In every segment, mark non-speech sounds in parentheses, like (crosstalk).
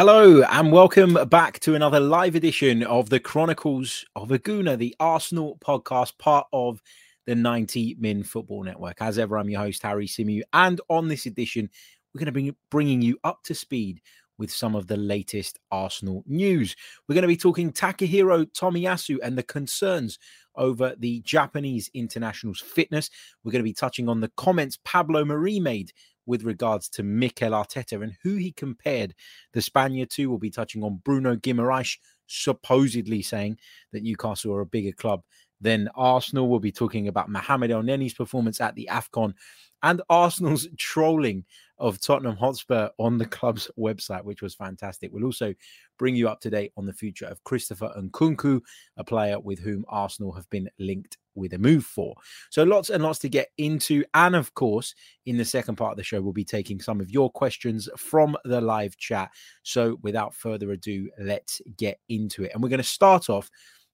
Hello and welcome back to another live edition of the Chronicles of a Gooner, the Arsenal podcast, part of the 90 Min Football Network. As ever, I'm your host, Harry Symeou. And on this edition, we're going to be bringing you up to speed with some of the latest Arsenal news. We're going to be talking Takehiro Tomiyasu and the concerns over the Japanese international's fitness. We're going to be touching on the comments Pablo Mari made with regards to Mikel Arteta and who he compared the Spaniard to. We'll be touching on Bruno Guimaraes supposedly saying that Newcastle are a bigger club than Arsenal. We'll be talking about Mohamed Elneny's performance at the AFCON and Arsenal's (laughs) trolling of Tottenham Hotspur on the club's website, which was fantastic. We'll also bring you up to date on the future of Christopher Nkunku, a player with whom Arsenal have been linked with a move for. So lots and lots to get into. And of course, in the second part of the show, we'll be taking some of your questions from the live chat. So without further ado, let's get into it. And we're going to start off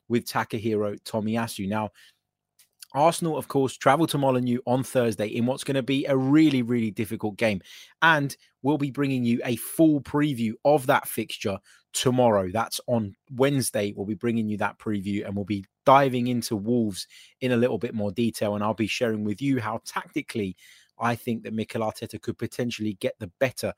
with Takehiro Tomiyasu. Now, Arsenal, of course, travel to Molineux on Thursday in what's going to be a really, really difficult game. And we'll be bringing you a full preview of that fixture tomorrow. That's on Wednesday. We'll be bringing you that preview and we'll be diving into Wolves in a little bit more detail. And I'll be sharing with you how tactically I think that Mikel Arteta could potentially get the better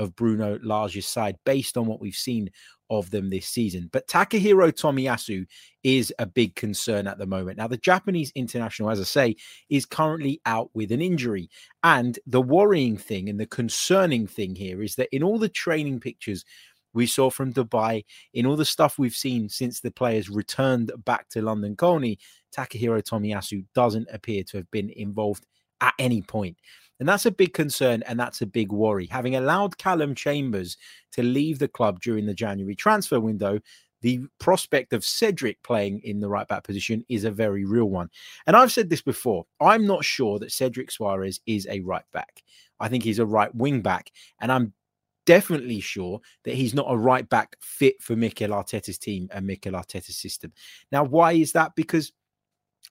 of Bruno Lage's side based on what we've seen of them this season. But Takehiro Tomiyasu is a big concern at the moment. Now, the Japanese international, as I say, is currently out with an injury. And the worrying thing and the concerning thing here is that in all the training pictures we saw from Dubai, in all the stuff we've seen since the players returned back to London Colney, Takehiro Tomiyasu doesn't appear to have been involved at any point. And that's a big concern and that's a big worry. Having allowed Callum Chambers to leave the club during the January transfer window, the prospect of Cedric playing in the right back position is a very real one. And I've said this before I'm not sure that Cedric Soares is a right back. I think he's a right wing back. And I'm definitely sure that he's not a right back fit for Mikel Arteta's team and Mikel Arteta's system. Now, why is that? Because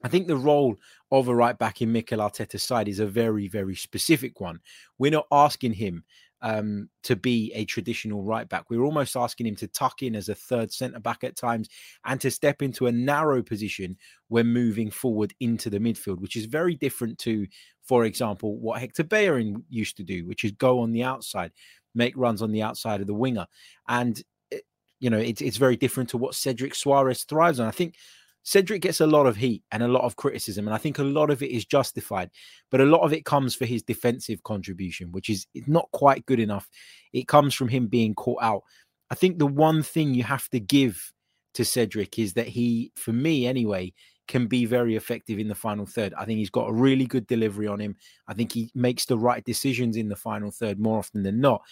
I think the role of a right back in Mikel Arteta's side is a very, very specific one. We're not asking him um, to be a traditional right back. We're almost asking him to tuck in as a third centre back at times and to step into a narrow position when moving forward into the midfield, which is very different to, for example, what Hector Bellerin used to do, which is go on the outside, make runs on the outside of the winger. And, eh, you know, it's, it's very different to what Cedric Soares thrives on. I think Cedric gets a lot of heat and a lot of criticism, and I think a lot of it is justified, but a lot of it comes for his defensive contribution, which is not quite good enough. It comes from him being caught out. I think the one thing you have to give to Cedric is that he, for me anyway, can be very effective in the final third. I think he's got a really good delivery on him. I think he makes the right decisions in the final third more often than not.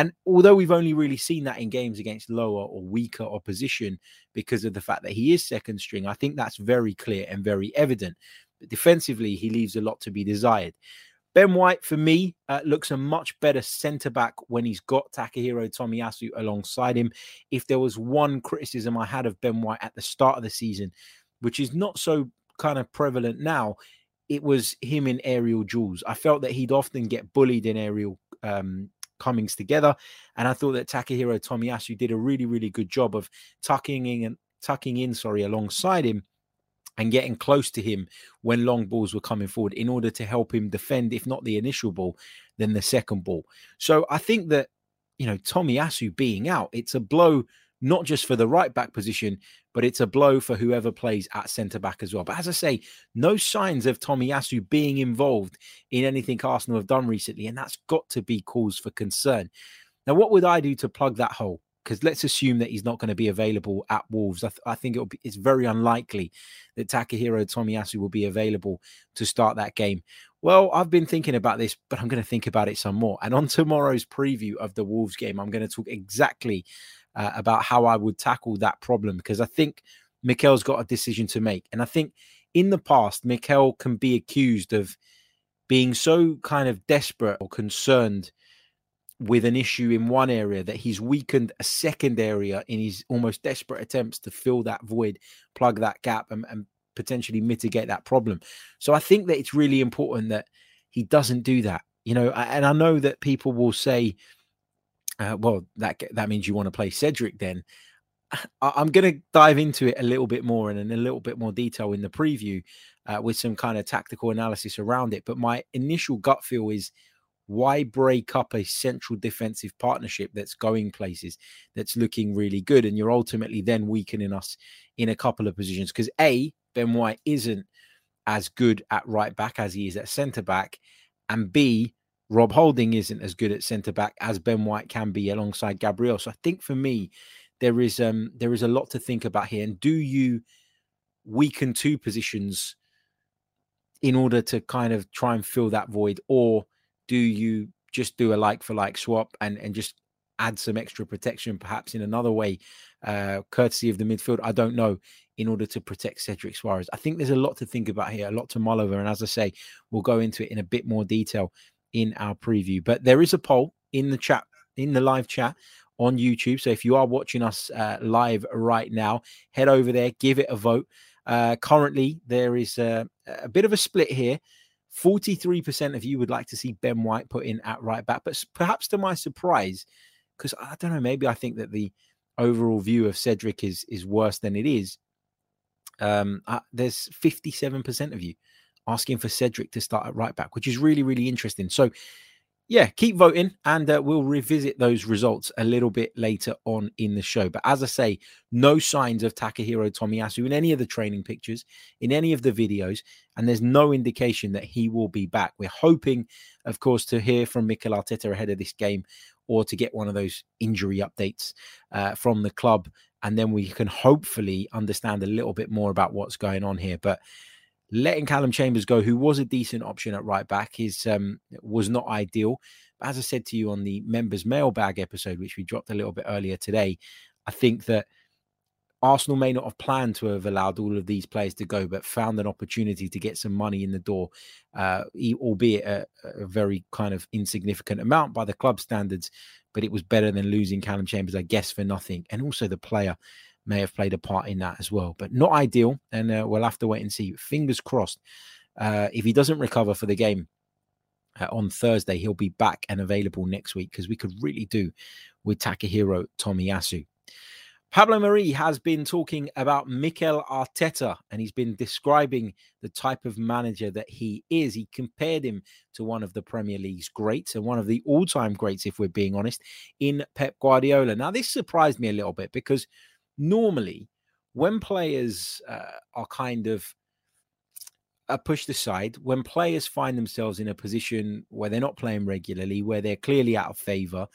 And although we've only really seen that in games against lower or weaker opposition because of the fact that he is second string, I think that's very clear and very evident. But defensively, he leaves a lot to be desired. Ben White, for me, uh, looks a much better centre back when he's got Takehiro Tomiyasu alongside him. If there was one criticism I had of Ben White at the start of the season, which is not so kind of prevalent now, it was him in aerial duels. I felt that he'd often get bullied in aerial um, comings together. And I thought that Takehiro Tomiyasu did a really, really good job of tucking in and tucking in, sorry, alongside him and getting close to him when long balls were coming forward in order to help him defend, if not the initial ball, then the second ball. So I think that, you know, Tomiyasu being out, it's a blow not just for the right back position, but it's a blow for whoever plays at centre back as well. But as I say, no signs of Tomiyasu being involved in anything Arsenal have done recently, and that's got to be cause for concern. Now, what would I do to plug that hole? Because let's assume that he's not going to be available at Wolves. I, th- I think be, it's very unlikely that Takehiro Tomiyasu will be available to start that game. Well, I've been thinking about this, but I'm going to think about it some more. And on tomorrow's preview of the Wolves game, I'm going to talk exactly uh, about how I would tackle that problem because I think Mikel's got a decision to make. And I think in the past, Mikel can be accused of being so kind of desperate or concerned with an issue in one area that he's weakened a second area in his almost desperate attempts to fill that void, plug that gap, and, and potentially mitigate that problem. So I think that it's really important that he doesn't do that. You know, and I know that people will say, uh, "Well, that that means you want to play Cedric." Then I'm going to dive into it a little bit more and in a little bit more detail in the preview uh, with some kind of tactical analysis around it. But my initial gut feel is why break up a central defensive partnership that's going places, that's looking really good, and you're ultimately then weakening us in a couple of positions? Because A, Ben White isn't as good at right back as he is at centre back, and B, Rob Holding isn't as good at centre back as Ben White can be alongside Gabriel. So I think for me, there is um there is a lot to think about here. And do you weaken two positions in order to kind of try and fill that void, or do you just do a like for like swap and and just add some extra protection perhaps in another way uh courtesy of the midfield? I don't know in order to protect cedric soares. I think there's a lot to think about here a lot to mull over. And as i say we'll go into it in a bit more detail in our preview but there is a poll in the chat in the live chat on youtube. So if you are watching us uh, live right now head over there give it a vote. Uh currently there is a, a bit of a split here. 43% of you would like to see Ben White put in at right back, but perhaps to my surprise, because I don't know, maybe I think that the overall view of Cedric is is worse than it is. Um, uh, there's 57% of you asking for Cedric to start at right back, which is really, really interesting. So yeah, keep voting and uh, we'll revisit those results a little bit later on in the show. But as I say, no signs of Takehiro Tomiyasu in any of the training pictures, in any of the videos, and there's no indication that he will be back. We're hoping, of course, to hear from Mikel Arteta ahead of this game or to get one of those injury updates uh, from the club. And then we can hopefully understand a little bit more about what's going on here. But letting Callum Chambers go, who was a decent option at right back, is um, was not ideal. But as I said to you on the members mailbag episode, which we dropped a little bit earlier today, I think that Arsenal may not have planned to have allowed all of these players to go, but found an opportunity to get some money in the door, uh, albeit a, a very kind of insignificant amount by the club standards. But it was better than losing Callum Chambers, I guess, for nothing. And also the player may have played a part in that as well, but not ideal. And uh, we'll have to wait and see. Fingers crossed. Uh, if he doesn't recover for the game uh, on Thursday, he'll be back and available next week because we could really do with Takehiro Tomiyasu. Pablo Mari has been talking about Mikel Arteta and he's been describing the type of manager that he is. He compared him to one of the Premier League's greats and one of the all time greats, if we're being honest, in Pep Guardiola. Now, this surprised me a little bit because normally when players uh, are kind of are pushed aside, when players find themselves in a position where they're not playing regularly, where they're clearly out of favor,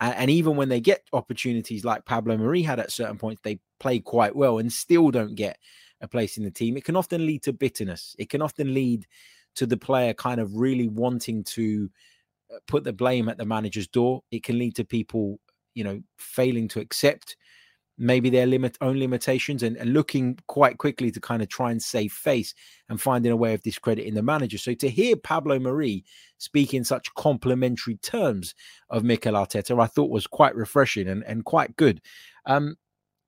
and, and even when they get opportunities like Pablo Mari had at certain points, they play quite well and still don't get a place in the team. It can often lead to bitterness. It can often lead to the player kind of really wanting to uh, put the blame at the manager's door. It can lead to people, you know, failing to accept maybe their limit own limitations and, and, looking quite quickly to kind of try and save face and finding a way of discrediting the manager. So to hear Pablo Mari speak in such complimentary terms of Mikel Arteta, I thought was quite refreshing and, and quite good. Um,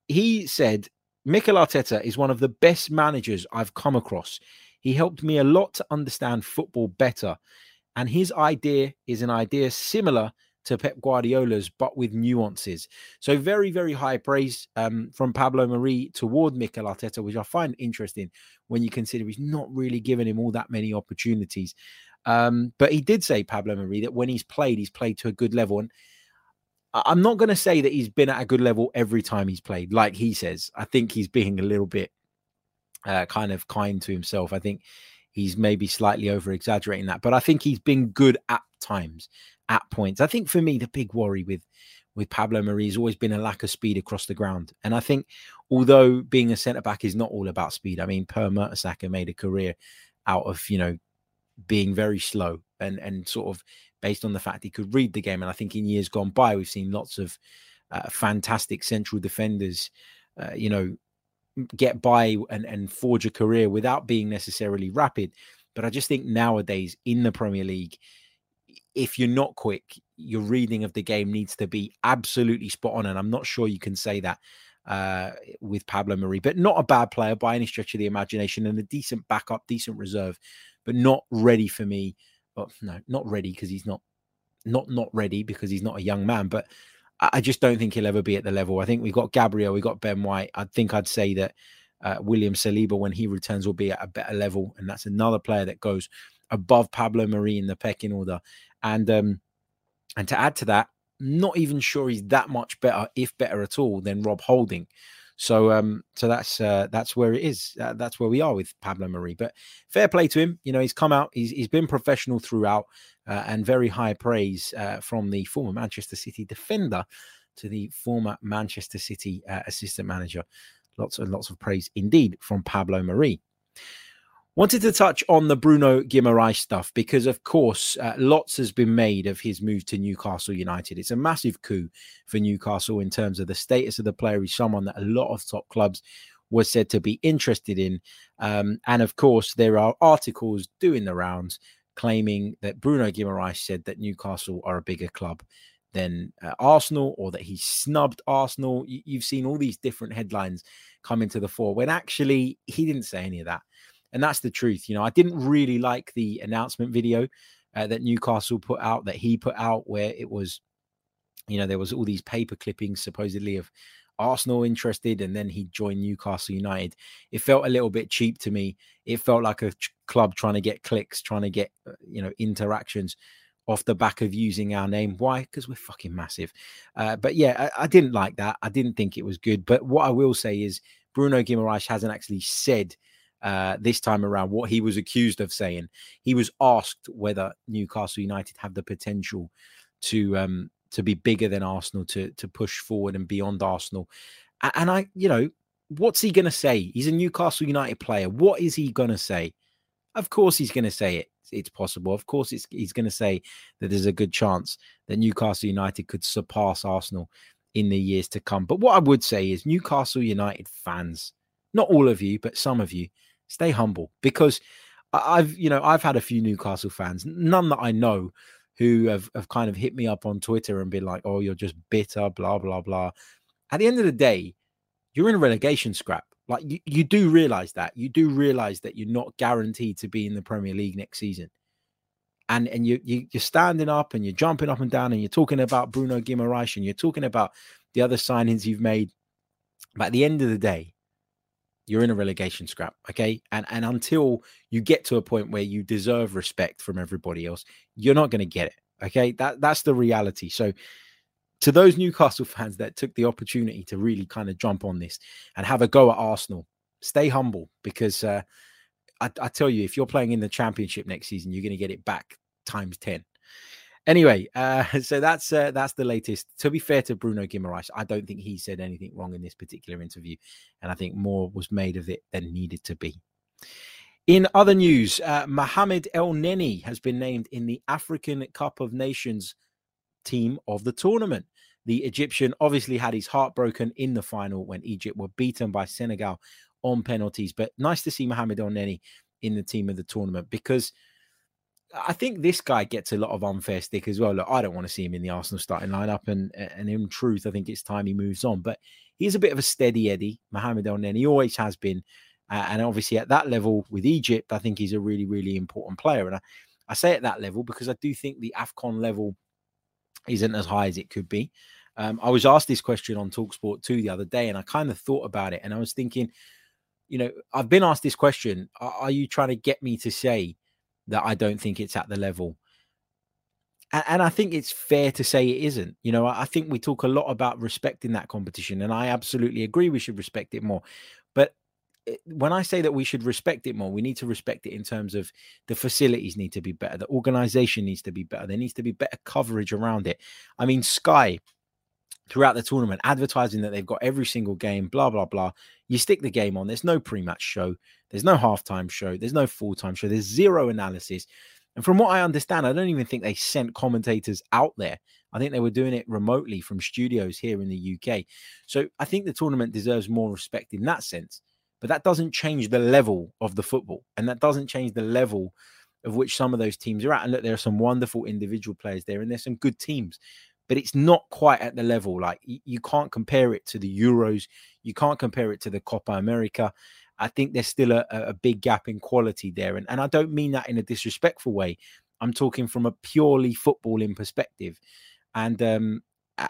he said, Mikel Arteta is one of the best managers I've come across. He helped me a lot to understand football better. And his idea is an idea similar to Pep Guardiola's, but with nuances. So very, very high praise um, from Pablo Mari toward Mikel Arteta, which I find interesting when you consider he's not really given him all that many opportunities. Um, but he did say Pablo Mari that when he's played, he's played to a good level. And I'm not going to say that he's been at a good level every time he's played, like he says. I think he's being a little bit uh, kind of kind to himself. I think he's maybe slightly over exaggerating that, but I think he's been good at times at points. I think for me, the big worry with with Pablo Mari has always been a lack of speed across the ground. And I think although being a centre back is not all about speed, I mean, Per Mertesacker made a career out of, you know, being very slow and and sort of based on the fact he could read the game. And I think in years gone by, we've seen lots of uh, fantastic central defenders, uh, you know, get by and, and forge a career without being necessarily rapid. But I just think nowadays in the Premier League, if you're not quick, your reading of the game needs to be absolutely spot on. And I'm not sure you can say that uh, with Pablo Mari, but not a bad player by any stretch of the imagination and a decent backup, decent reserve, but not ready for me. Well, no, not ready because he's not, not not ready because he's not a young man. But I just don't think he'll ever be at the level. I think we've got Gabriel, we've got Ben White. I think I'd say that uh, William Saliba, when he returns, will be at a better level, and that's another player that goes above Pablo Mari in the pecking order. And um, and to add to that, not even sure he's that much better, if better at all, than Rob Holding. So um, so that's uh, that's where it is. Uh, that's where we are with Pablo Mari. But fair play to him. You know, he's come out. He's he's been professional throughout, uh, and very high praise uh, from the former Manchester City defender to the former Manchester City uh, assistant manager. Lots and lots of praise indeed from Pablo Mari. Wanted to touch on the Bruno Guimaraes stuff because, of course, uh, lots has been made of his move to Newcastle United. It's a massive coup for Newcastle in terms of the status of the player. He's someone that a lot of top clubs were said to be interested in. Um, and of course, there are articles doing the rounds claiming that Bruno Guimaraes said that Newcastle are a bigger club than uh, Arsenal or that he snubbed Arsenal. You, have seen all these different headlines come into the fore when actually he didn't say any of that. And that's the truth. You know, I didn't really like the announcement video uh, that Newcastle put out, that he put out, where it was, you know, there was all these paper clippings supposedly of Arsenal interested, and then he joined Newcastle United. It felt a little bit cheap to me. It felt like a ch- club trying to get clicks, trying to get, uh, you know, interactions off the back of using our name. Why? Because we're fucking massive. Uh, but yeah, I, I, didn't like that. I didn't think it was good. But what I will say is Bruno Guimaraes hasn't actually said uh, this time around what he was accused of saying. He was asked whether Newcastle United have the potential to um, to be bigger than Arsenal, to to push forward and beyond Arsenal. And I, you know, what's he going to say? He's a Newcastle United player. What is he going to say? Of course, he's going to say it. It's possible. Of course, he's going to say that there's a good chance that Newcastle United could surpass Arsenal in the years to come. But what I would say is, Newcastle United fans, not all of you, but some of you, stay humble because I've you know I've had a few Newcastle fans, none that I know, who have, have kind of hit me up on Twitter and been like, "Oh, you're just bitter," blah blah blah. At the end of the day, you're in a relegation scrap. Like you, you do realize that you do realize that you're not guaranteed to be in the Premier League next season. And and you, you you're standing up and you're jumping up and down and you're talking about Bruno Guimaraes and you're talking about the other signings you've made. But at the end of the day, you're in a relegation scrap okay? And and until you get to a point where you deserve respect from everybody else you're not going to get it okay? That that's the reality. So to those newcastle (laughs) fans that took the opportunity to really kind of jump on this and have a go at arsenal stay humble because uh, I, I tell you if you're playing in the championship next season you're going to get it back times 10 Anyway, uh, (laughs) so that's uh, that's the latest. To be fair to Bruno Guimaraes, I don't think he said anything wrong in this particular interview, and I think more was made of it than needed to be. In other news, uh, Mohamed Elneny has been named in the African Cup of Nations team of the tournament. The Egyptian obviously had his heart broken in the final when Egypt were beaten by Senegal on penalties, but nice to see Mohamed Elneny in the team of the tournament because I think this guy gets a lot of unfair stick as well. Look, I don't want to see him in the Arsenal starting lineup, and and in truth, I think it's time he moves on. But he's a bit of a steady Eddie, Mohamed El Elneny. He always has been, uh, and obviously at that level with Egypt, I think he's a really really important player. And I, I say at that level because I do think the Afcon level isn't as high as it could be. Um, I was asked this question on Talksport 2 the other day, and I kind of thought about it, and I was thinking, you know, I've been asked this question: Are, are you trying to get me to say? That I don't think it's at the level. And, and I think it's fair to say it isn't. You know, I, I think we talk a lot about respecting that competition, and I absolutely agree we should respect it more. But eh, when I say that we should respect it more, we need to respect it in terms of the facilities need to be better, the organization needs to be better, there needs to be better coverage around it. I mean, Sky throughout the tournament advertising that they've got every single game, blah, blah, blah. You stick the game on, there's no pre match show, there's no halftime show. There's no full time show. There's zero analysis. And from what I understand, I don't even think they sent commentators out there. I think they were doing it remotely from studios here in the UK. So I think the tournament deserves more respect in that sense. But that doesn't change the level of the football, and that doesn't change the level of which some of those teams are at. And look, there are some wonderful individual players there, and there's some good teams, but it's not quite at the level. Like you can't compare it to the Euros, you can't compare it to the Copa America. I think there's still a, a big gap in quality there. And, and I don't mean that in a disrespectful way. I'm talking from a purely footballing perspective. And um,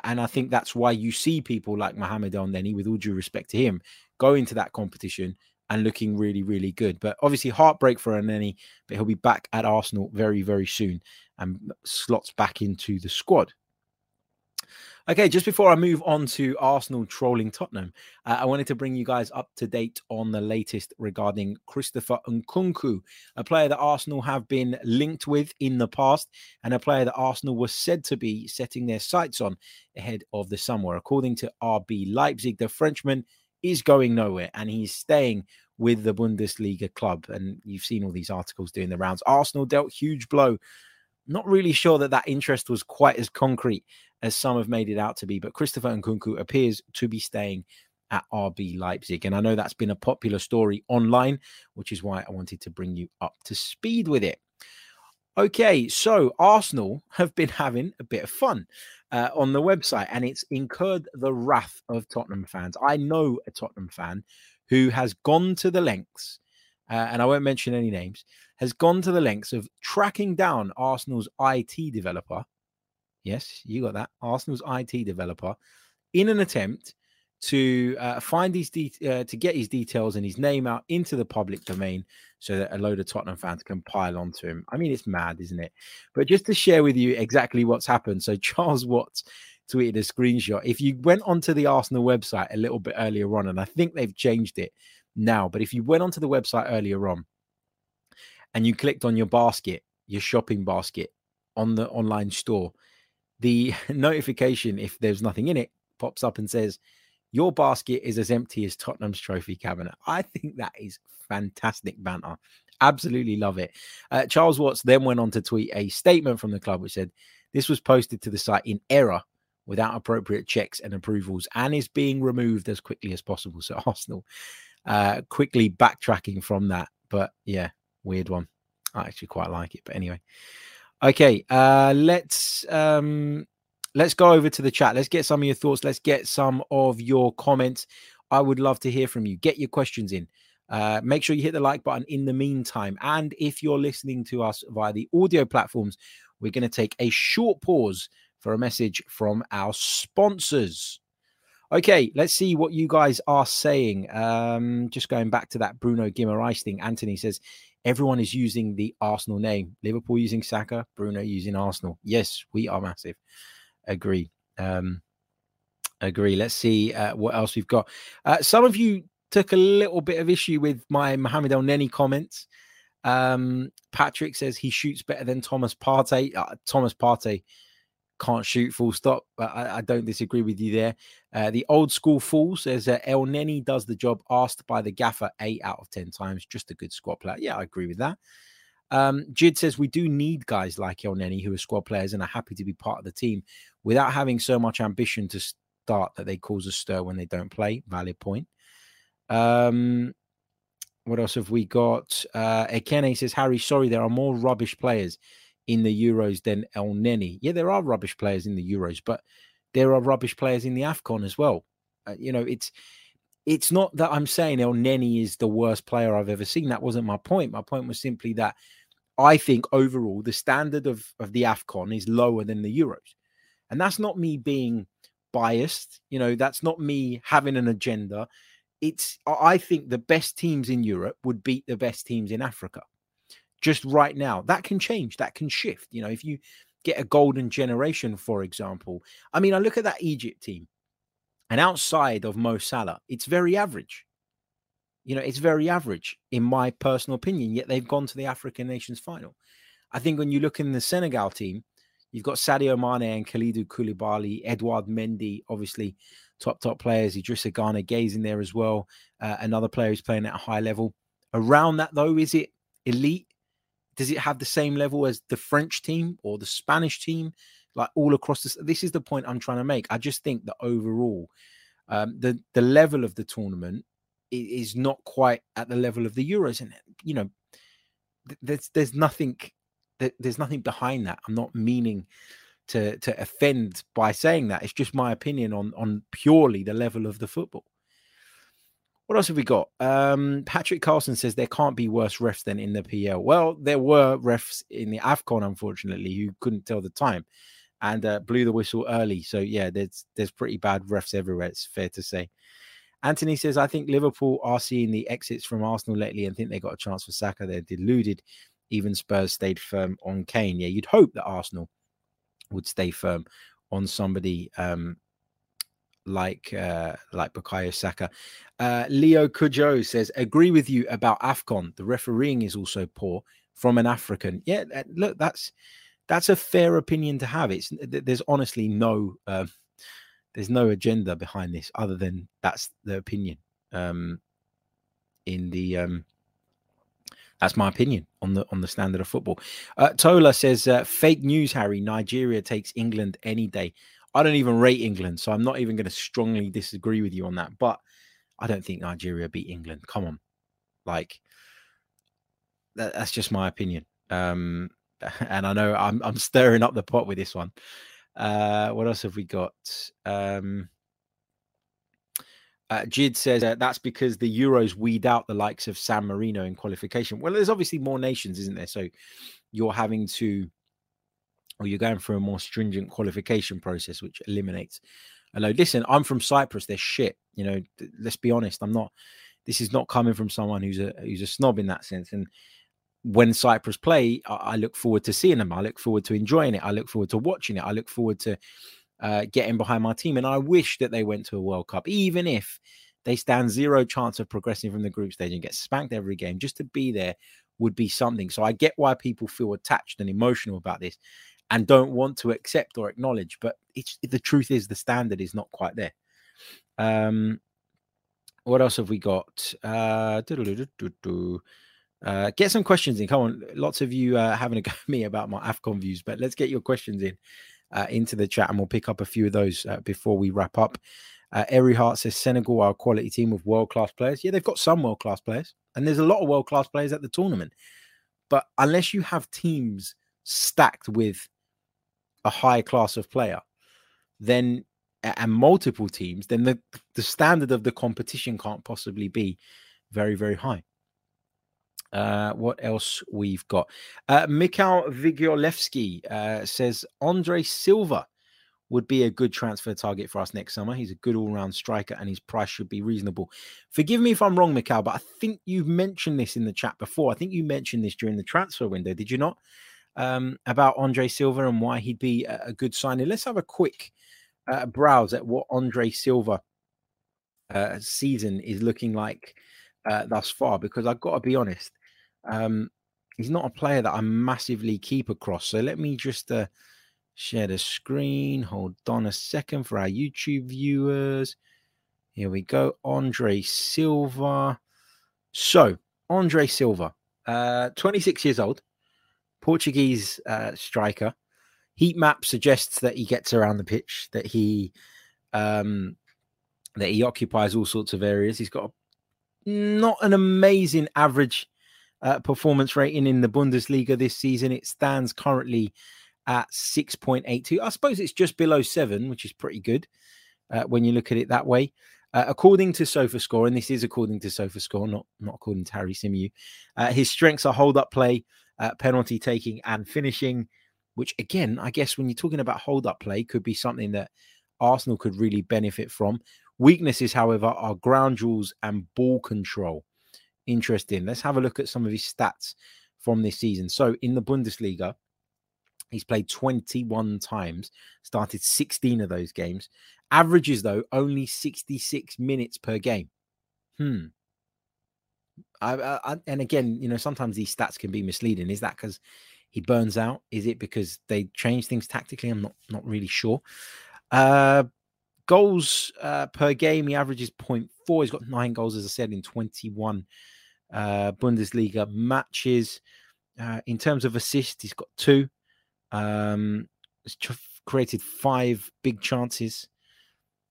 and I think that's why you see people like Mohamed Elneny, with all due respect to him, go into that competition and looking really, really good. But obviously, heartbreak for Elneny, but he'll be back at Arsenal very, very soon and slots back into the squad. Okay, just before I move on to Arsenal trolling Tottenham, uh, I wanted to bring you guys up to date on the latest regarding Christopher Nkunku, a player that Arsenal have been linked with in the past, and a player that Arsenal was said to be setting their sights on ahead of the summer. According to RB Leipzig, the Frenchman is going nowhere and he's staying with the Bundesliga club. And you've seen all these articles doing the rounds. Arsenal dealt huge blow. Not really sure that that interest was quite as concrete as some have made it out to be. But Christopher Nkunku appears to be staying at RB Leipzig. And I know that's been a popular story online, which is why I wanted to bring you up to speed with it. Okay, so Arsenal have been (laughs) having a bit of fun uh, on the website, and it's incurred the wrath of Tottenham fans. I know a Tottenham fan who has gone to the lengths, uh, and I won't mention any names, has gone to the lengths of tracking down Arsenal's IT developer Yes, you got that. Arsenal's IT developer in an attempt to uh, find these de- uh, to get his details and his name out into the public domain so that a load of Tottenham fans can pile onto him. I mean, it's mad, isn't it? But just to share with you exactly what's happened. So (laughs) Charles Watts tweeted a screenshot. If you went onto the Arsenal website a little bit earlier on, and I think they've changed it now, but if you went onto the website earlier on and you clicked on your basket, your shopping basket on the online store, the (laughs) notification, if there's nothing in it, pops up and says, Your basket is as empty as Tottenham's trophy cabinet. I think that is fantastic banter. Absolutely love it. Uh, Charles Watts then went on to tweet a statement from the club which said, This was posted to the site in error without appropriate checks and approvals and is being removed as quickly as possible. (laughs) So Arsenal uh, quickly backtracking from that. But yeah, weird one. I actually quite like it. But anyway, Okay, uh, let's um, let's go over to the chat. Let's get some of your thoughts. Let's get some of your comments. I would love to hear from you. Get your questions in. Uh, make sure you hit the like button in the meantime. And if you're listening to us via the audio platforms, we're going to take a short pause for a message from our sponsors. Okay, let's see what you guys are saying. Um, just going back to that Bruno Guimaraes thing, Anthony says everyone is using the Arsenal name. Liverpool using Saka, Bruno using Arsenal. Yes, we are massive. Agree. Um, agree. Let's see uh, what else we've got. Uh, some of you took a little bit of issue with my Mohamed Elneny comments. Um, Patrick says he shoots better than Thomas Partey. Uh, Thomas Partey can't shoot full stop. I, I don't disagree with you there. Uh, the old school fool says that Elneny does the job asked by the gaffer eight out of 10 times. Just a good squad player. Yeah, I agree with that. Um, Jid says we do need guys like El Elneny who are squad players and are happy to be part of the team without having so much ambition to start that they cause a stir when they don't play. Valid point. Um, what else have we got? Uh, Ekene says, Harry, sorry, there are more rubbish players in the Euros than Elneny. Yeah, there are rubbish players in the Euros, but there are rubbish players in the AFCON as well. Uh, you know, it's it's not that I'm saying Elneny is the worst player I've ever seen. That wasn't my point. My point was simply that I think overall the standard of, of the AFCON is lower than the Euros. And that's not me being biased. You know, that's not me having an agenda. It's I think the best teams in Europe would beat the best teams in Africa just right now. That can change, that can shift. You know, if you get a golden generation, for example, I mean, I look at that Egypt team, and outside of Mo Salah, it's very average. You know, it's very average in my personal opinion, yet they've gone to the African Nations final. I think when you look in the Senegal team, you've got Sadio Mane and Kalidou Koulibaly, Edouard Mendy, obviously top, top players. Idrissa Gana Gueye in there as well. Uh, another player who's playing at a high level. Around that, though, is it elite? Does it have the same level as the French team or the Spanish team? like all across this. This is the point I'm trying to make. I just think that overall, um, the the level of the tournament is not quite at the level of the Euros, and you know, there's there's nothing there's nothing behind that. I'm not meaning to to offend by saying that. It's just my opinion on on purely the level of the football. What else have we got? Um, Patrick Carlson says there can't be worse refs than in the PL. Well, there were refs in the AFCON, unfortunately, who couldn't tell the time and uh, blew the whistle early. So yeah, there's there's pretty bad refs everywhere. It's fair to say. Anthony says, I think Liverpool are seeing the exits from Arsenal lately and think they got a chance for Saka. They're deluded. Even Spurs stayed firm on Kane. Yeah, you'd hope that Arsenal would stay firm on somebody um, like uh, like Bukayo Saka. Uh, Leo Kujo says, agree with you about AFCON. The refereeing is also poor from an African. Yeah, look, that's that's a fair opinion to have. It's there's honestly no uh, there's no agenda behind this other than that's the opinion. Um, in the um, that's my opinion on the on the standard of football. Uh, Tola says uh, fake news. Harry, Nigeria takes England any day. I don't even rate England, so I'm not even going to strongly disagree with you on that. But I don't think Nigeria beat England. Come on, like that, that's just my opinion. Um, (laughs) and I know I'm I'm stirring up the pot with this one. Uh, what else have we got? Um, uh, Jid says uh, that's because the Euros weed out the likes of San Marino in qualification. Well, there's obviously more nations, isn't there? So you're having to, or you're going through a more stringent qualification process, which eliminates a load. Listen, I'm from Cyprus. They're shit. You know, let's be honest. I'm not. This is not coming from someone who's a who's a snob in that sense. And when Cyprus play, I, I look forward to seeing them. I look forward to enjoying it. I look forward to watching it. I look forward to uh, getting behind my team. And I wish that they went to a World Cup, even if they stand zero chance of progressing from the group stage and get spanked every game. Just to be there would be something. So I get why people feel attached and emotional about this and don't want to accept or acknowledge. But the truth is the standard is not quite there. Um, what else have we got? Uh, uh, get some questions in. Come on, lots of you uh, having a go at me about my Afcon views, but let's get your questions in uh, into the chat, and we'll pick up a few of those uh, before we wrap up. Uh, Eri Hart says Senegal are a quality team with world class players. Yeah, they've got some world class players, and there's a lot of world class players at the tournament. But unless you have teams stacked with a high class of player, then and multiple teams, then the the standard of the competition can't possibly be very very high. Uh, what else we've got? Uh, Mikhail Vigiolevsky uh, says Andre Silva would be a good transfer target for us next summer. He's a good all round striker and his price should be reasonable. Forgive me if I'm wrong, Mikhail, but I think you've mentioned this in the chat before. I think you mentioned this during the transfer window, did you not? Um, about Andre Silva and why he'd be a, good signing. Let's have a quick uh, browse at what Andre Silva uh, season is looking like uh, thus far, because I've got to be honest, um, he's not a player that I massively keep across. So let me just uh, share the screen. Hold on a second for our YouTube viewers. Here we go. Andre Silva. So, Andre Silva, uh, 26 years old, Portuguese uh, striker. Heat map suggests that he gets around the pitch, that he um, that he occupies all sorts of areas. He's got not an amazing average uh, performance rating in the Bundesliga this season. It stands currently at 6.82. I suppose it's just below seven, which is pretty good uh, when you look at it that way. Uh, according to SofaScore, and this is according to SofaScore, not not according to Harry Symeou, uh, his strengths are hold up play, uh, penalty taking, and finishing. Which again, I guess when you're talking about hold up play, could be something that Arsenal could really benefit from. Weaknesses, however, are ground duels and ball control interesting. Let's have a look at some of his stats from this season. So in the Bundesliga, he's played 21 times, started 16 of those games. Averages, though, only 66 minutes per game. Hmm. I, I, and again, you know, sometimes these stats can be misleading. Is that because he burns out? Is it because they change things tactically? I'm not not really sure. Uh, goals uh, per game, he averages 0.4. He's got nine goals, as I said, in 21 uh, Bundesliga matches. Uh, in terms of assists, he's got two. Um, created five big chances.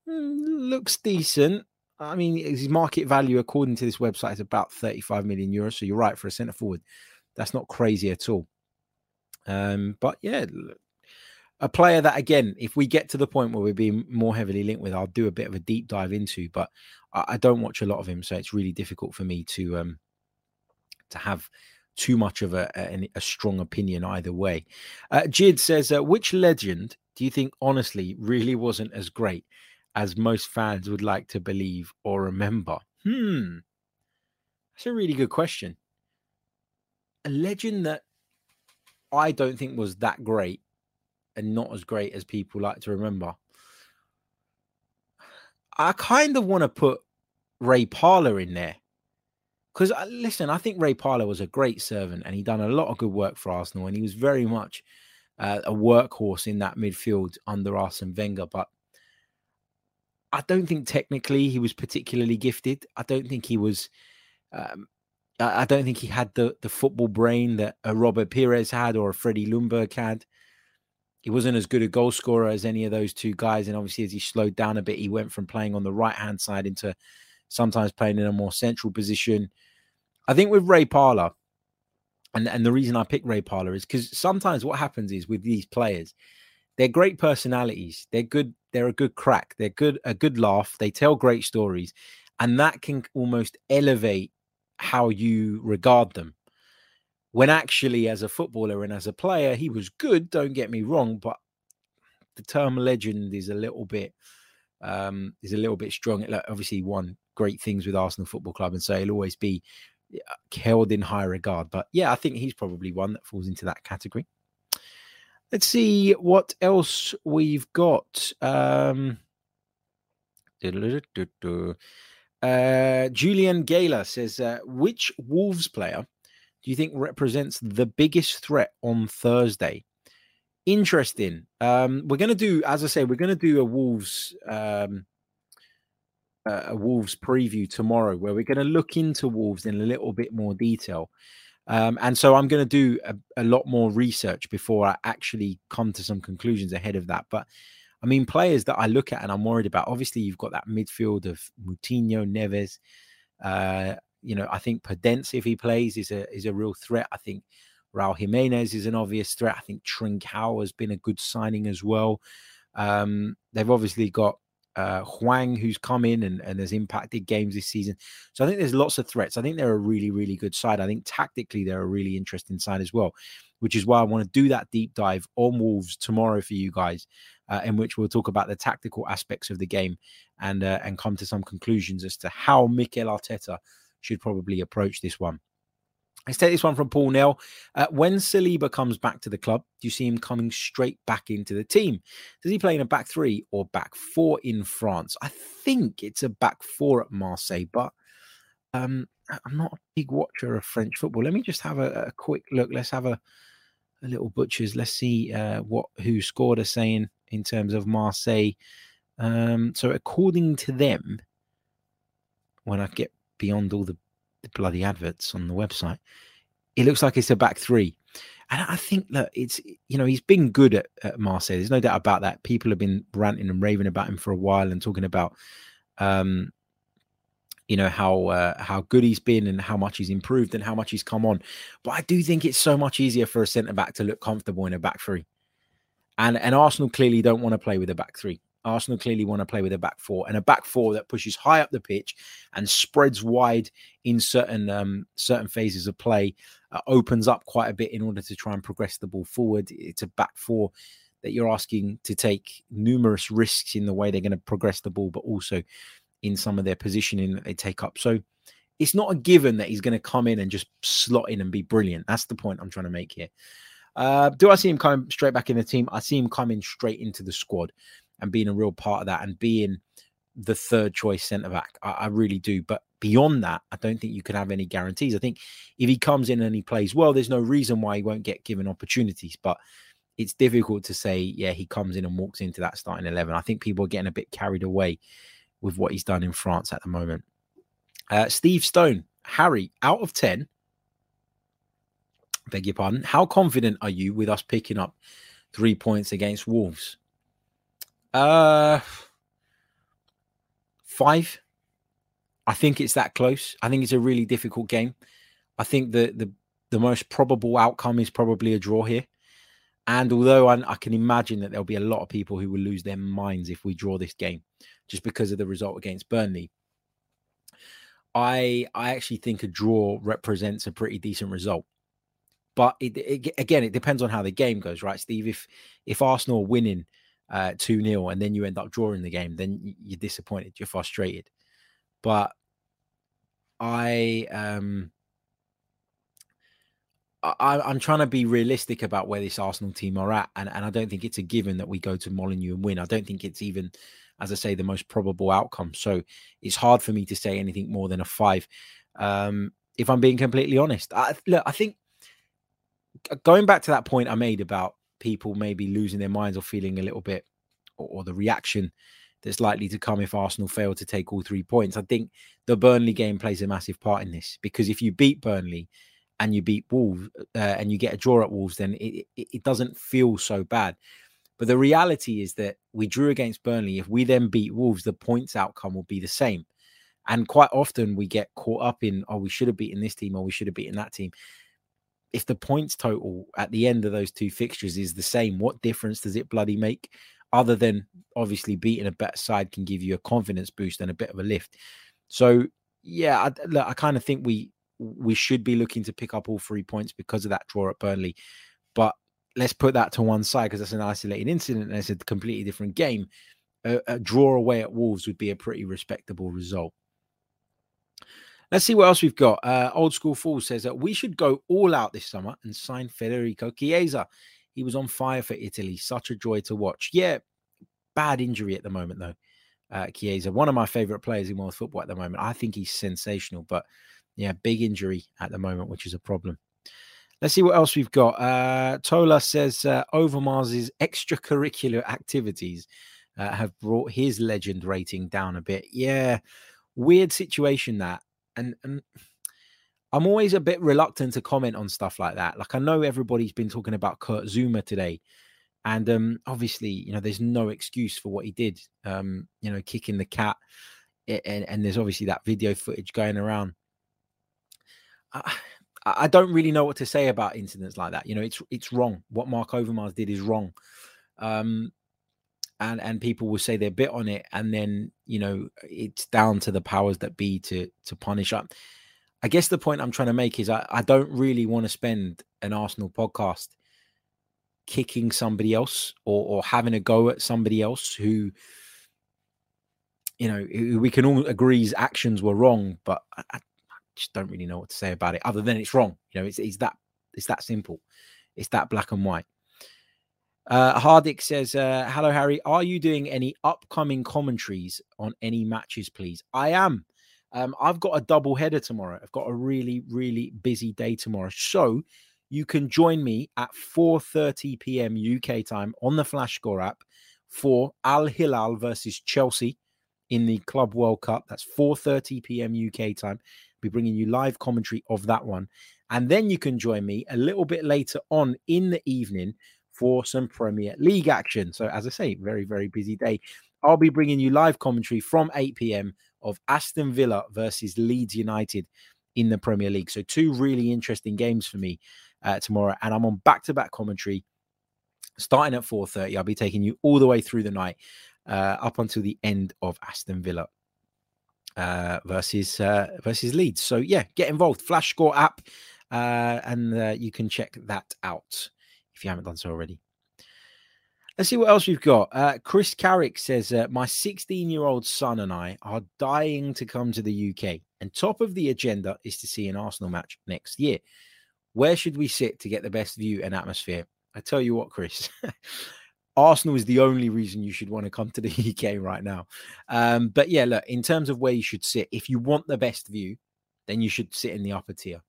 Mm, looks decent. I mean, his market value, according to this website, is about 35 million euros. So you're right for a centre forward. That's not crazy at all. Um, but yeah, a player that again, if we get to the point where we're being more heavily linked with, I'll do a bit of a deep dive into. But I, I don't watch a lot of him, so it's really difficult for me to um to have too much of a, a, a strong opinion either way. Uh, Jid says, uh, which legend do you think honestly really wasn't as great as most fans would like to believe or remember? Hmm, that's a really good question. A legend that I don't think was that great and not as great as people like to remember. I kind of want to put Ray Parlour in there. Because uh, listen, I think Ray Parlour was a great servant and he done a lot of good work for Arsenal and he was very much uh, a workhorse in that midfield under Arsene Wenger. But I don't think technically he was particularly gifted. I don't think he was. Um, I don't think he had the the football brain that a Robert Pires had or a Freddie Ljungberg had he wasn't as good a goal scorer as any of those two guys. And obviously, as he slowed down a bit, he went from playing on the right hand side into sometimes playing in a more central position. I think with Ray Parlour, and, and the reason I pick Ray Parlour is because sometimes what happens is with these players, they're great personalities. They're good. They're a good crack. They're good. A good laugh. They tell great stories, and that can almost elevate how you regard them when actually as a footballer and as a player he was good don't get me wrong but the term legend is a little bit um is a little bit strong like obviously won great things with arsenal football club and so he'll always be held in high regard but yeah i think he's probably one that falls into that category let's see what else we've got um uh, Julian Gala says, uh, which Wolves player do you think represents the biggest threat on Thursday? Interesting. Um, we're going to do, as I say, we're going to do a Wolves um, a Wolves preview tomorrow, where we're going to look into Wolves in a little bit more detail. Um, and so I'm going to do a, a, lot more research before I actually come to some conclusions ahead of that. But I mean, players that I look at and I'm worried about. Obviously, you've got that midfield of Moutinho, Neves. Uh, you know, I think Podence, if he plays, is a is a real threat. I think Raul Jimenez is an obvious threat. I think Trincao has been a good signing as well. Um, they've obviously got uh, Hwang, who's come in and, and has impacted games this season. So I think there's lots of threats. I think they're a really, really good side. I think tactically they're a really interesting side as well, which is why I want to do that deep dive on Wolves tomorrow for you guys, uh, in which we'll talk about the tactical aspects of the game and uh, and come to some conclusions as to how Mikel Arteta should probably approach this one. Let's take this one from Paul Nell. Uh, when Saliba comes back to the club, do you see him coming straight back into the team? Does he play in a back three or back four in France? I think it's a back four at Marseille, but um, I'm not a big watcher of French football. Let me just have a, a quick look. Let's have a, a little butchers. Let's see uh, what scored are saying in terms of Marseille. Um, so according to them, when I get beyond all the, the bloody adverts on the website. It looks like it's a back three. And I think that it's, you know, he's been good at, at Marseille. There's no doubt about that. People have been ranting and raving about him for a while and talking about, um, you know how uh, how good he's been and how much he's improved and how much he's come on. But I do think it's so much easier for a centre back to look comfortable in a back three, and and Arsenal clearly don't want to play with a back three. Arsenal clearly want to play with a back four and a back four that pushes high up the pitch and spreads wide in certain um, certain phases of play, uh, opens up quite a bit in order to try and progress the ball forward. It's a back four that you're asking to take numerous risks in the way they're going to progress the ball, but also in some of their positioning that they take up. So it's not a given that he's going to come in and just slot in and be brilliant. That's the point I'm trying to make here. Uh, do I see him coming straight back in the team? I see him coming straight into the squad and being a real part of that and being the third choice centre back. I, I, really do. But beyond that, I don't think you can have any guarantees. I think if he comes in and he plays well, there's no reason why he won't get given opportunities. But it's difficult to say, yeah, he comes in and walks into that starting 11. I think people are getting a bit carried away with what he's done in France at the moment. Uh, Steve Stone, Harry, out of 10, beg your pardon, how confident are you with us picking up three points against Wolves? Uh, five. I think it's that close. I think it's a really difficult game. I think the the the most probable outcome is probably a draw here. And although I, I, can imagine that there'll be a lot of people who will lose their minds if we draw this game, just because of the result against Burnley, I I actually think a draw represents a pretty decent result. But it, it, again, it depends on how the game goes, right, Steve? If if Arsenal are winning uh, two 0 and then you end up drawing the game, then you're disappointed, you're frustrated. But I um I, am trying to be realistic about where this Arsenal team are at, and, and I don't think it's a given that we go to Molineux and win. I don't think it's even, as I say, the most probable outcome. So it's hard for me to say anything more than a five. Um, if I'm being completely honest, I, look, I think going back to that point I made about people maybe losing their minds or feeling a little bit, or, or the reaction that's likely to come if Arsenal fail to take all three points. I think the Burnley game plays a massive part in this because if you beat Burnley and you beat Wolves uh, and you get a draw at Wolves, then it, it, it doesn't feel so bad. But the reality is that we drew against Burnley. If we then beat Wolves, the points outcome will be the same. And quite often we get caught up in, oh, we should have beaten this team or we should have beaten that team. If the points total at the end of those two fixtures is the same, what difference does it bloody make? Other than obviously beating a better side can give you a confidence boost and a bit of a lift. So yeah, I, look, I kind of think we we should be looking to pick up all three points because of that draw at Burnley. But let's put that to one side because that's an isolated incident and it's a completely different game. A, a, draw away at Wolves would be a pretty respectable result. Let's see what else we've got. Uh, Old School Fool says that we should go all out this summer and sign Federico Chiesa. He was on fire for Italy. Such a joy to watch. Yeah, bad injury at the moment, though. Uh, Chiesa, one of my favorite players in world football at the moment. I think he's sensational, but yeah, big injury at the moment, which is a problem. Let's see what else we've got. Uh, Tola says uh, Overmars' extracurricular activities uh, have brought his legend rating down a bit. Yeah, weird situation that. And, and I'm always a bit reluctant to comment on stuff like that. Like I know everybody's been talking about Kurt Zouma today, and um, obviously, you know, there's no excuse for what he did. Um, you know, kicking the cat, and, and there's obviously that video footage going around. I, I don't really know what to say about incidents like that. You know, it's it's wrong. What Mark Overmars did is wrong. Um, and and people will say they're bit on it, and then you know it's down to the powers that be to to punish. I, I guess the point I'm trying to make is I, I don't really want to spend an Arsenal podcast kicking somebody else or or having a go at somebody else who you know we can all agree actions were wrong, but I, just don't really know what to say about it other than it's wrong. You know, it's, it's that it's that simple. It's that black and white. Uh, Hardick says, uh, "Hello, Harry. Are you doing any upcoming commentaries on any matches, please?" I am. Um, I've got a double header tomorrow. I've got a really, really busy day tomorrow. So you can join me at 4:30 p.m. UK time on the Flash Score app for Al Hilal versus Chelsea in the Club World Cup. That's 4:30 p.m. UK time be bringing you live commentary of that one. And then you can join me a little bit later on in the evening for some Premier League action. So, as I say, very, very busy day. I'll be bringing you live commentary from 8 p.m. of Aston Villa versus Leeds United in the Premier League. So, two really interesting games for me uh, tomorrow. And I'm on back to back commentary starting at 4.30 i'll be taking you all the way through the night uh, up until the end of aston villa uh, versus uh, versus Leeds. So yeah, get involved. Flash Score app, uh, and uh, you can check that out if you haven't done so already. Let's see what else we've got. Uh, Chris Carrick says, uh, My 16 year old son and I are dying to come to the UK, and top of the agenda is to see an Arsenal match next year. Where should we sit to get the best view and atmosphere? I tell you what, Chris, (laughs) Arsenal is the only reason you should want to come to the UK right now. Um, but yeah, look, in terms of where you should sit, if you want the best view, then you should sit in the upper tier.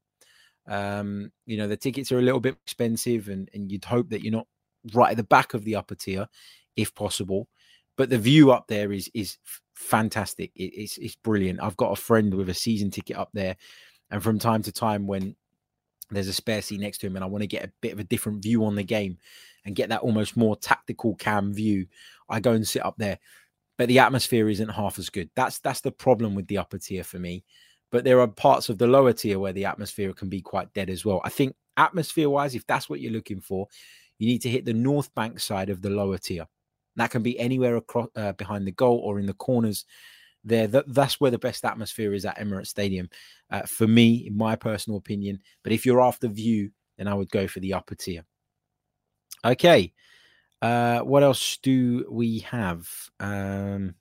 Um, you know, the tickets are a little bit expensive, and, and you'd hope that you're not right at the back of the upper tier, if possible. But the view up there is is fantastic. It, it's it's brilliant. I've got a friend with a season ticket up there, and from time to time when there's a spare seat next to him, and I want to get a bit of a different view on the game and get that almost more tactical cam view, I go and sit up there. But the atmosphere isn't half as good. That's that's the problem with the upper tier for me. But there are parts of the lower tier where the atmosphere can be quite dead as well. I think atmosphere wise, if that's what you're looking for, you need to hit the north bank side of the lower tier. That can be anywhere across uh, behind the goal or in the corners. There, that, that's where the best atmosphere is at Emirates Stadium, uh, for me, in my personal opinion. But if you're after view, then I would go for the upper tier. Okay, uh, what else do we have? Um,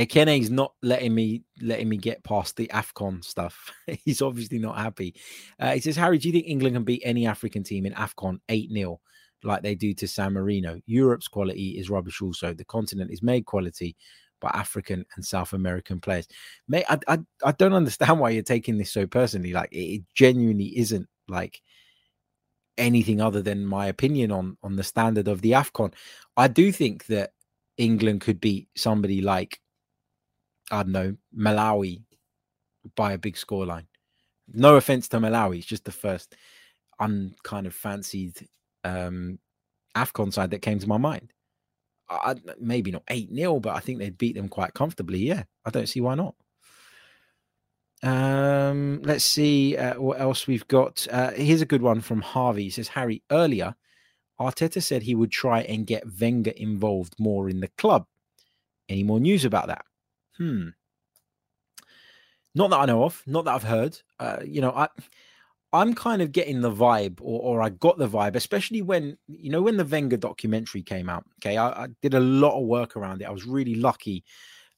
Ekene is not letting me letting me get past the Afcon stuff. (laughs) He's obviously not happy. Uh, he says, Harry, do you think England can beat any African team in Afcon 8 0 like they do to San Marino? Europe's quality is rubbish also. The continent is made quality by African and South American players. Mate, I, I, I don't understand why you're taking this so personally. Like, it genuinely isn't like anything other than my opinion on on the standard of the Afcon. I do think that England could beat somebody like I don't know, Malawi by a big scoreline. No offense to Malawi, it's just the first unkind of fancied um AFCON side that came to my mind. I, maybe not 8 0, but I think they'd beat them quite comfortably. Yeah, I don't see why not. Um, let's see uh, what else we've got. Uh, here's a good one from Harvey. He says, Harry, earlier, Arteta said he would try and get Wenger involved more in the club. Any more news about that? Hmm. Not that I know of, not that I've heard. Uh, you know, I I'm kind of getting the vibe, or, or I got the vibe, especially when you know when the Wenger documentary came out. Okay, I, I did a lot of work around it. I was really lucky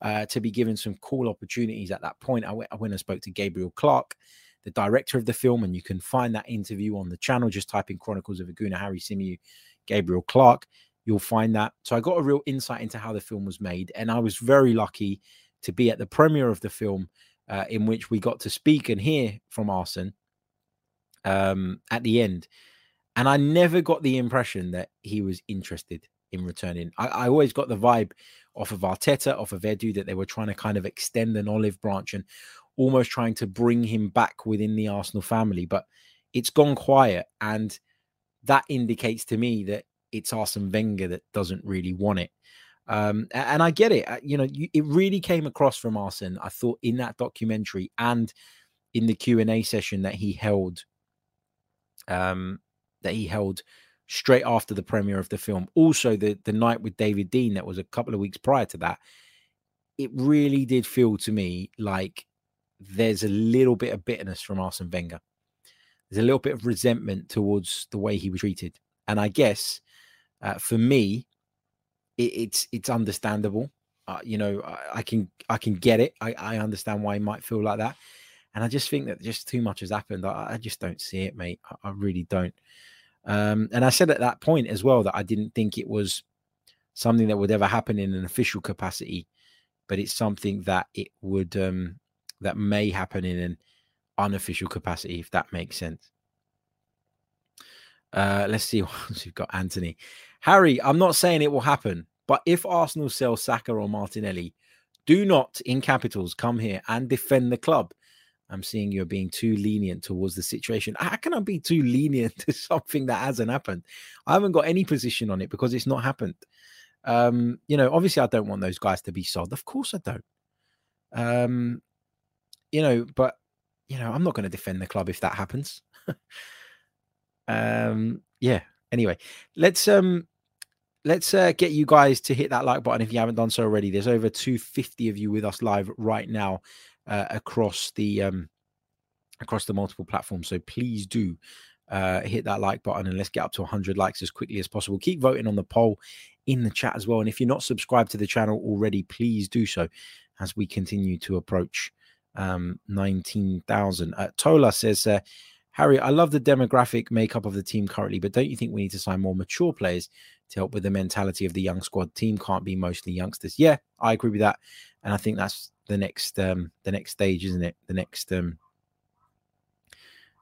uh, to be given some cool opportunities at that point. I went, I went and spoke to Gabriel Clarke, the director of the film, and you can find that interview on the channel. Just type in Chronicles of a Gooner Harry Symeou, Gabriel Clarke. You'll find that. So I got a real insight into how the film was made, and I was very lucky to be at the premiere of the film, uh, in which we got to speak and hear from Arsene um, at the end. And I never got the impression that he was interested in returning. I, I, always got the vibe off of Arteta, off of Edu, that they were trying to kind of extend an olive branch and almost trying to bring him back within the Arsenal family. But it's gone quiet. And that indicates to me that it's Arsene Wenger that doesn't really want it. Um, and I get it. Uh, you know, it really came across from Arsene. I thought in that documentary and in the Q and A session that he held, um, that he held straight after the premiere of the film. Also, the the night with David Dein that was a couple of weeks prior to that. It really did feel to me like there's a little bit of bitterness from Arsene Wenger. There's a little bit of resentment towards the way he was treated, and I guess uh, for me, it, it's it's understandable. Uh, you know, I, I, can I can get it. I, I understand why he might feel like that, and I just think that just too much has happened. I, I just don't see it, mate. I, I really don't. Um, and I said at that point as well that I didn't think it was something that would ever happen in an official capacity, but it's something that it would um, that may happen in an unofficial capacity, if that makes sense. Uh, let's see (laughs) what we've got. Anthony, Harry, I'm not saying it will happen, but if Arsenal sell Saka or Martinelli, do not, in capitals, come here and defend the club. I'm seeing you're being too lenient towards the situation. How can I be too lenient (laughs) to something that hasn't happened? I haven't got any position on it because it's not happened. Um, you know, obviously, I don't want those guys to be sold. Of course, I don't. Um, you know, but you know, I'm not going to defend the club if that happens. (laughs) um, yeah. Anyway, let's um let's uh, get you guys to hit that like button if you haven't done so already. There's over 250 of you with us live right now uh, across the um, across the multiple platforms. So please do uh, hit that like button and let's get up to 100 likes as quickly as possible. Keep voting on the poll in the chat as well. And if you're not subscribed to the channel already, please do so as we continue to approach um, 19,000. Uh, Tola says, uh, Harry, I love the demographic makeup of the team currently, but don't you think we need to sign more mature players to help with the mentality of the young squad. Team can't be mostly youngsters. Yeah, I agree with that, and I think that's the next um, the next stage, isn't it? The next um,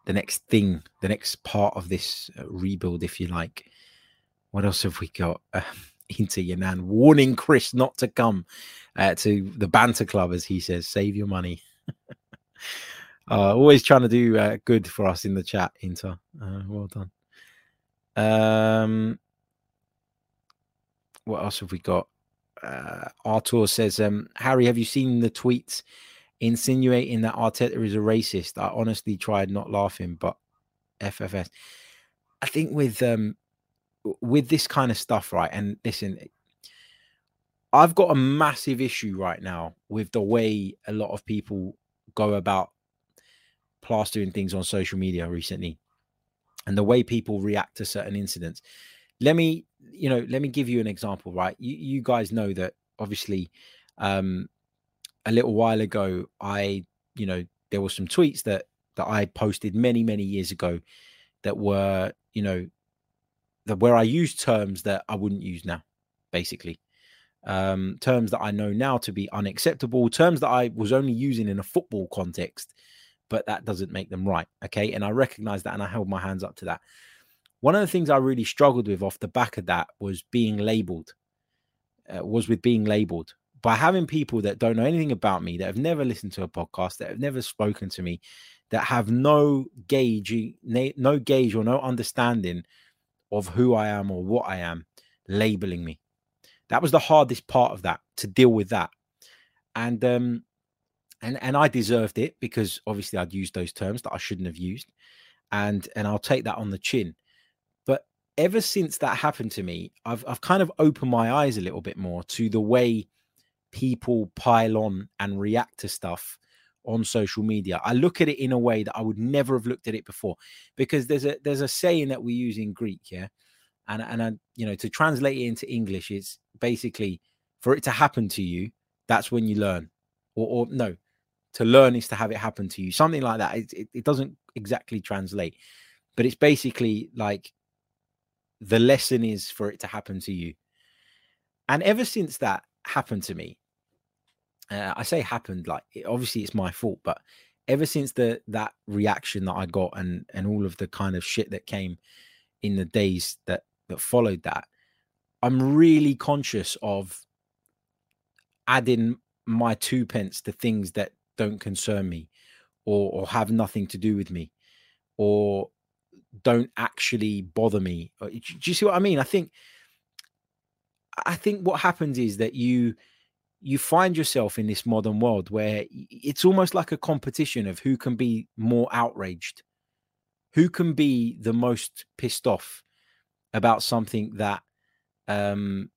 the next thing, the next part of this uh, rebuild, if you like. What else have we got? Uh, into Yanan warning Chris not to come uh, to the banter club, as he says. Save your money. (laughs) Uh, always trying to do uh, good for us in the chat, Inter. Uh, well done. Um, what else have we got? Uh, Artur says, um, Harry, have you seen the tweets insinuating that Arteta is a racist? I honestly tried not laughing, but FFS. I think with um with this kind of stuff, right? And listen, I've got a massive issue right now with the way a lot of people go about plastering things on social media recently and the way people react to certain incidents. Let me, you know, let me give you an example, right? You, you guys know that obviously um a little while ago, I, you know, there were some tweets that that I posted many, many years ago that were, you know, that where I used terms that I wouldn't use now, basically. Um, terms that I know now to be unacceptable, terms that I was only using in a football context, but that doesn't make them right. Okay. And I recognize that and I held my hands up to that. One of the things I really struggled with off the back of that was being labeled, uh, was with being labeled by having people that don't know anything about me, that have never listened to a podcast, that have never spoken to me, that have no gauge, no gauge or no understanding of who I am or what I am, labeling me. That was the hardest part of that to deal with that. And um and and I deserved it because obviously I'd used those terms that I shouldn't have used. And and I'll take that on the chin. Ever since that happened to me, I've I've kind of opened my eyes a little bit more to the way people pile on and react to stuff on social media. I look at it in a way that I would never have looked at it before because there's a there's a saying that we use in Greek, yeah. And and I, you know, to translate it into English is basically for it to happen to you, that's when you learn. Or, or no, to learn is to have it happen to you. Something like that. It, it, it doesn't exactly translate, but it's basically like the lesson is for it to happen to you. And ever since that happened to me, uh, I say happened like obviously it's my fault, but ever since the that reaction that I got and and all of the kind of shit that came in the days that that followed that, I'm really conscious of adding my two pence to things that don't concern me or or have nothing to do with me or don't actually bother me. Uh, do you see what I mean? I think I think what happens is that you you find yourself in this modern world where it's almost like a competition of who can be more outraged, who can be the most pissed off about something that, um,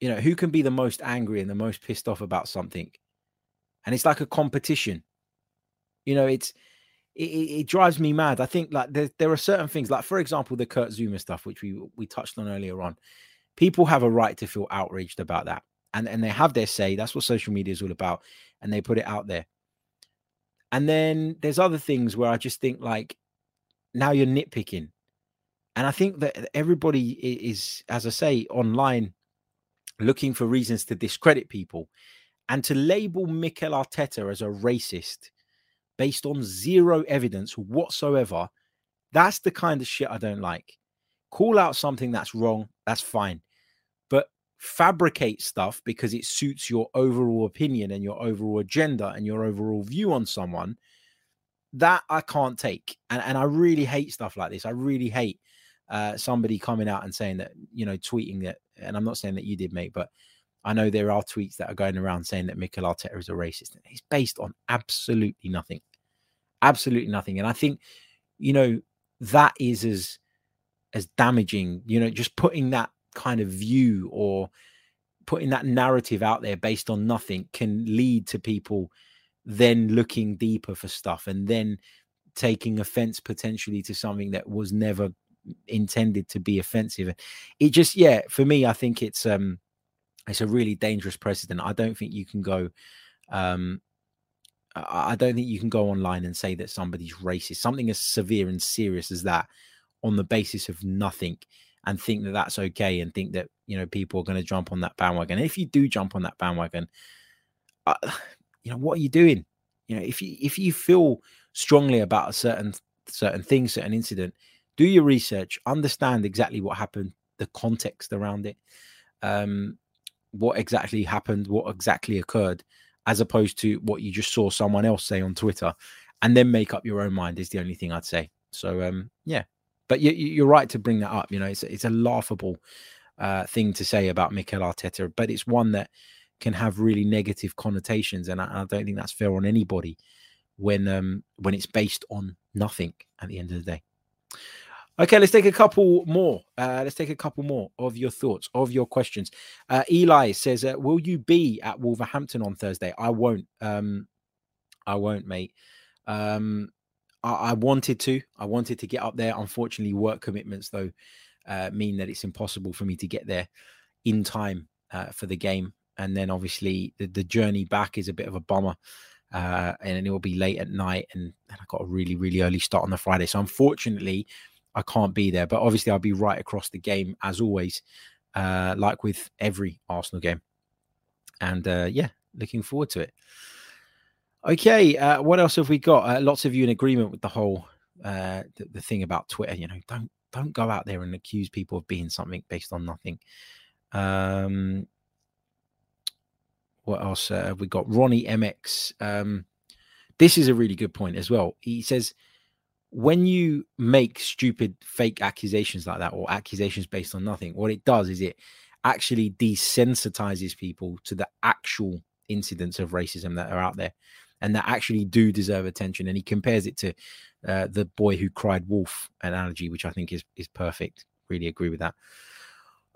you know, who can be the most angry and the most pissed off about something. And it's like a competition. You know, it's, it, it, drives me mad. I think like there, there are certain things, like for example, the Kurt Zouma stuff, which we we touched on earlier on. People have a right to feel outraged about that and and they have their say. That's what social media is all about, and they put it out there. And then there's other things where I just think like now you're nitpicking, and I think that everybody is, as I say, online looking for reasons to discredit people and to label Mikel Arteta as a racist based on zero evidence whatsoever. That's the kind of shit I don't like. Call out something that's wrong. That's fine But fabricate stuff because it suits your overall opinion and your overall agenda and your overall view on someone that i can't take and, and i really hate stuff like this i really hate uh, somebody coming out and saying that you know tweeting that and i'm not saying that you did mate but i know there are tweets that are going around saying that Mikel Arteta is a racist It's based on absolutely nothing absolutely nothing and i think you know that is as as damaging you know just putting that kind of view or putting that narrative out there based on nothing can lead to people then looking deeper for stuff and then taking offense potentially to something that was never intended to be offensive it just yeah for me i think it's um it's a really dangerous precedent i don't think you can go um i don't think you can go online and say that somebody's racist something as severe and serious as that on the basis of nothing and think that that's okay and think that you know people are going to jump on that bandwagon. And if you do jump on that bandwagon, uh, (sighs) you know what are you doing? You know, if you if you feel strongly about a certain certain thing, certain incident, do your research, understand exactly what happened, the context around it, um, what exactly happened, what exactly occurred, as opposed to what you just saw someone else say on Twitter, and then make up your own mind is the only thing I'd say. So um, yeah, but you, you're right to bring that up. You know, it's it's a laughable uh, thing to say about Mikel Arteta, but it's one that can have really negative connotations, and I, I don't think that's fair on anybody when um, when it's based on nothing at the end of the day. Okay, let's take a couple more. Uh, let's take a couple more of your thoughts, of your questions. Uh, Eli says, uh, "Will you be at Wolverhampton on Thursday?" I won't. Um, I won't, mate. Um, I, I, wanted to. I wanted to get up there. Unfortunately, work commitments though uh, mean that it's impossible for me to get there in time uh, for the game. And then obviously the, the journey back is a bit of a bummer. Uh, and it will be late at night, and, and I got a really, really early start on the Friday. So unfortunately, I can't be there. But obviously, I'll be right across the game as always, uh, like with every Arsenal game. And uh, yeah, looking forward to it. Okay, uh, what else have we got? Uh, lots of you in agreement with the whole uh, the, the, thing about Twitter. You know, don't don't go out there and accuse people of being something based on nothing. Um, what else uh, have we got? Ronnie MX. Um, this is a really good point as well. He says when you make stupid fake accusations like that or accusations based on nothing, what it does is it actually desensitizes people to the actual incidents of racism that are out there and that actually do deserve attention. And he compares it to uh, the boy who cried wolf analogy, which I think is is perfect. Really agree with that.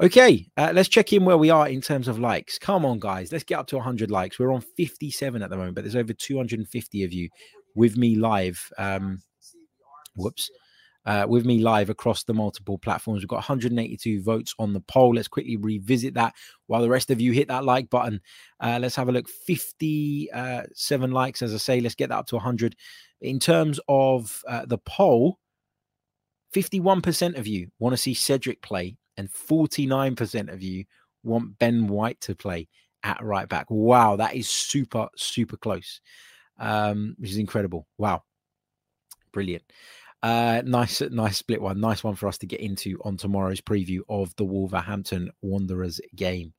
Okay, uh, let's check in where we are in terms of likes. Come on, guys, let's get up to 100 likes. We're on 57 at the moment, but there's over 250 of you with me live. Um, whoops, uh, with me live across the multiple platforms. We've got 182 votes on the poll. Let's quickly revisit that while the rest of you hit that like button. Uh, let's have a look. 57 likes, as I say. Let's get that up to 100. In terms of uh, the poll, 51% of you want to see Cedric play, and 49% of you want Ben White to play at right back. Wow, that is super, super close, um, which is incredible. Wow, brilliant. Uh, nice, nice split one. Nice one for us to get into on tomorrow's preview of the Wolverhampton Wanderers game.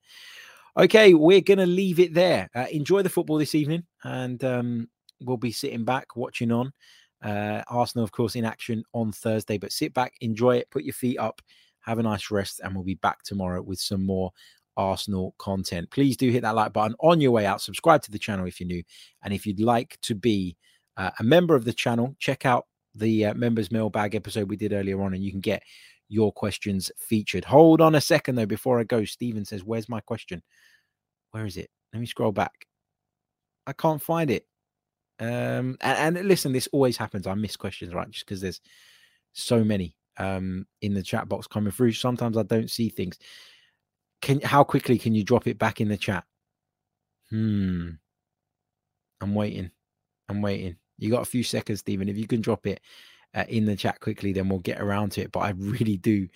Okay, we're going to leave it there. Uh, enjoy the football this evening, and um, we'll be sitting back watching on. Uh, Arsenal, of course, in action on Thursday, but sit back, enjoy it, put your feet up, have a nice rest, and we'll be back tomorrow with some more Arsenal content. Please do hit that like button on your way out. Subscribe to the channel if you're new. And if you'd like to be uh, a member of the channel, check out the uh, members mailbag episode we did earlier on, and you can get your questions featured. Hold on a second though before I go. Stephen says, "Where's my question? Where is it? Let me scroll back. I can't find it." Um, and, and listen, this always happens. I miss questions, right? Just because there's so many um in the chat box coming through. Sometimes I don't see things. Can how quickly can you drop it back in the chat? Hmm. I'm waiting. I'm waiting. You got a few seconds, Stephen. If you can drop it uh, in the chat quickly, then we'll get around to it. But I really do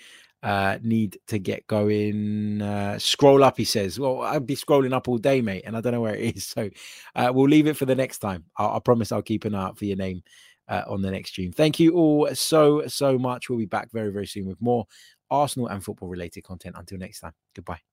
uh, need to get going. Uh, scroll up, he says. Well, I'd be scrolling up all day, mate, and I don't know where it is. (laughs) So uh, we'll leave it for the next time. I, I promise I'll keep an eye out for your name uh, on the next stream. Thank you all so, so much. We'll be back very, very soon with more Arsenal and football related content. Until next time, goodbye.